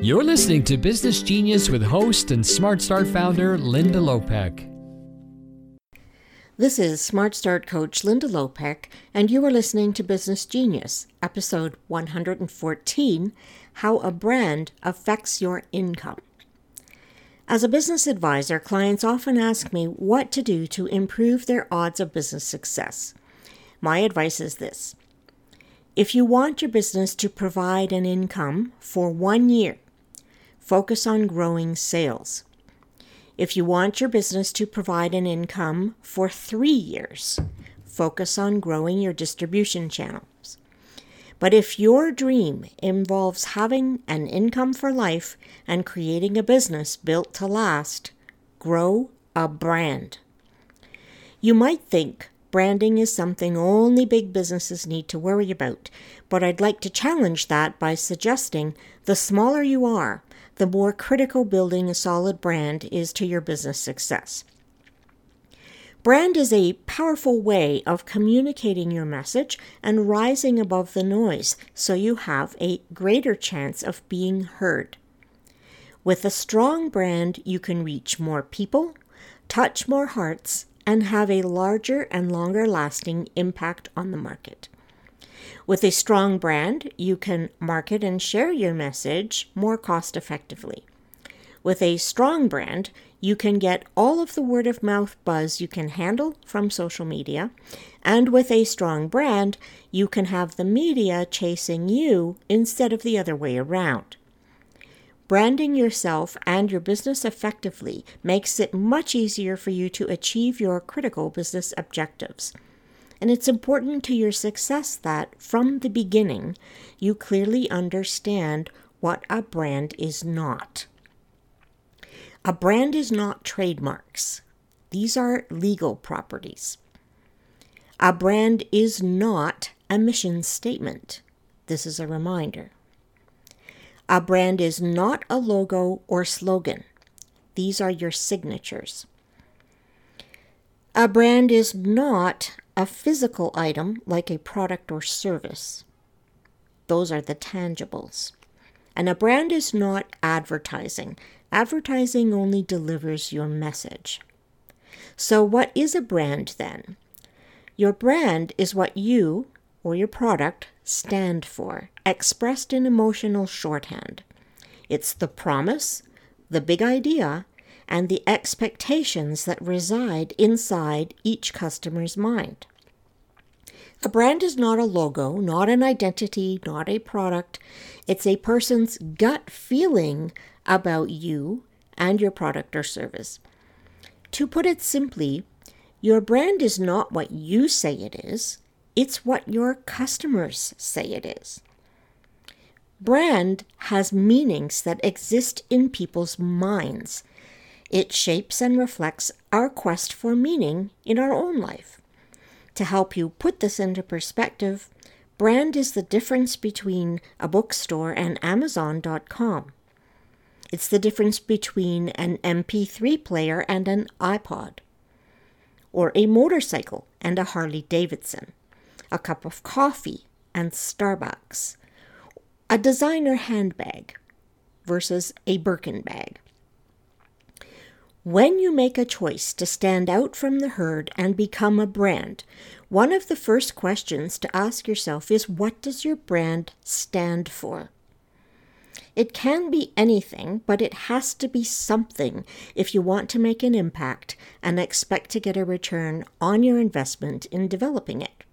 You're listening to Business Genius with host and Smart Start founder Linda Lopek. This is Smart Start coach Linda Lopek, and you are listening to Business Genius, episode 114 How a Brand Affects Your Income. As a business advisor, clients often ask me what to do to improve their odds of business success. My advice is this if you want your business to provide an income for one year, focus on growing sales. If you want your business to provide an income for three years, focus on growing your distribution channels. But if your dream involves having an income for life and creating a business built to last, grow a brand. You might think Branding is something only big businesses need to worry about, but I'd like to challenge that by suggesting the smaller you are, the more critical building a solid brand is to your business success. Brand is a powerful way of communicating your message and rising above the noise so you have a greater chance of being heard. With a strong brand, you can reach more people, touch more hearts, and have a larger and longer lasting impact on the market. With a strong brand, you can market and share your message more cost effectively. With a strong brand, you can get all of the word of mouth buzz you can handle from social media. And with a strong brand, you can have the media chasing you instead of the other way around. Branding yourself and your business effectively makes it much easier for you to achieve your critical business objectives. And it's important to your success that, from the beginning, you clearly understand what a brand is not. A brand is not trademarks, these are legal properties. A brand is not a mission statement. This is a reminder. A brand is not a logo or slogan. These are your signatures. A brand is not a physical item like a product or service. Those are the tangibles. And a brand is not advertising. Advertising only delivers your message. So, what is a brand then? Your brand is what you or your product stand for, expressed in emotional shorthand. It's the promise, the big idea, and the expectations that reside inside each customer's mind. A brand is not a logo, not an identity, not a product. It's a person's gut feeling about you and your product or service. To put it simply, your brand is not what you say it is, it's what your customers say it is. Brand has meanings that exist in people's minds. It shapes and reflects our quest for meaning in our own life. To help you put this into perspective, brand is the difference between a bookstore and Amazon.com. It's the difference between an MP3 player and an iPod, or a motorcycle and a Harley Davidson a cup of coffee, and Starbucks. A designer handbag versus a Birkin bag. When you make a choice to stand out from the herd and become a brand, one of the first questions to ask yourself is what does your brand stand for? It can be anything, but it has to be something if you want to make an impact and expect to get a return on your investment in developing it.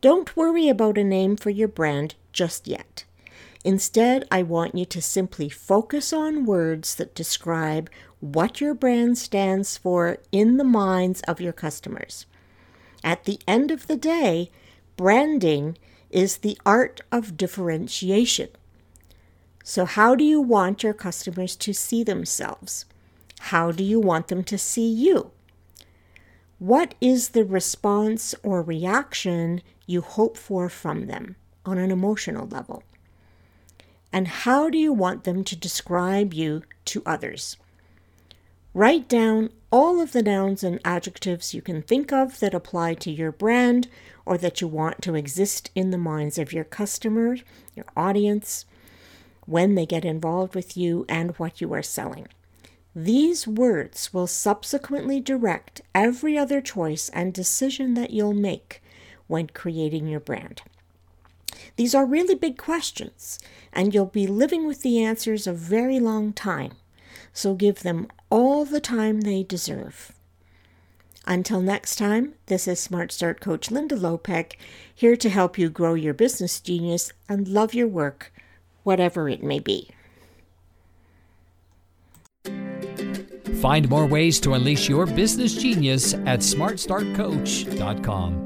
Don't worry about a name for your brand just yet. Instead, I want you to simply focus on words that describe what your brand stands for in the minds of your customers. At the end of the day, branding is the art of differentiation. So, how do you want your customers to see themselves? How do you want them to see you? What is the response or reaction you hope for from them on an emotional level? And how do you want them to describe you to others? Write down all of the nouns and adjectives you can think of that apply to your brand or that you want to exist in the minds of your customer, your audience. when they get involved with you and what you are selling. These words will subsequently direct every other choice and decision that you'll make when creating your brand. These are really big questions, and you'll be living with the answers a very long time, so give them all the time they deserve. Until next time, this is Smart Start Coach Linda Lopek, here to help you grow your business genius and love your work, whatever it may be. Find more ways to unleash your business genius at smartstartcoach.com.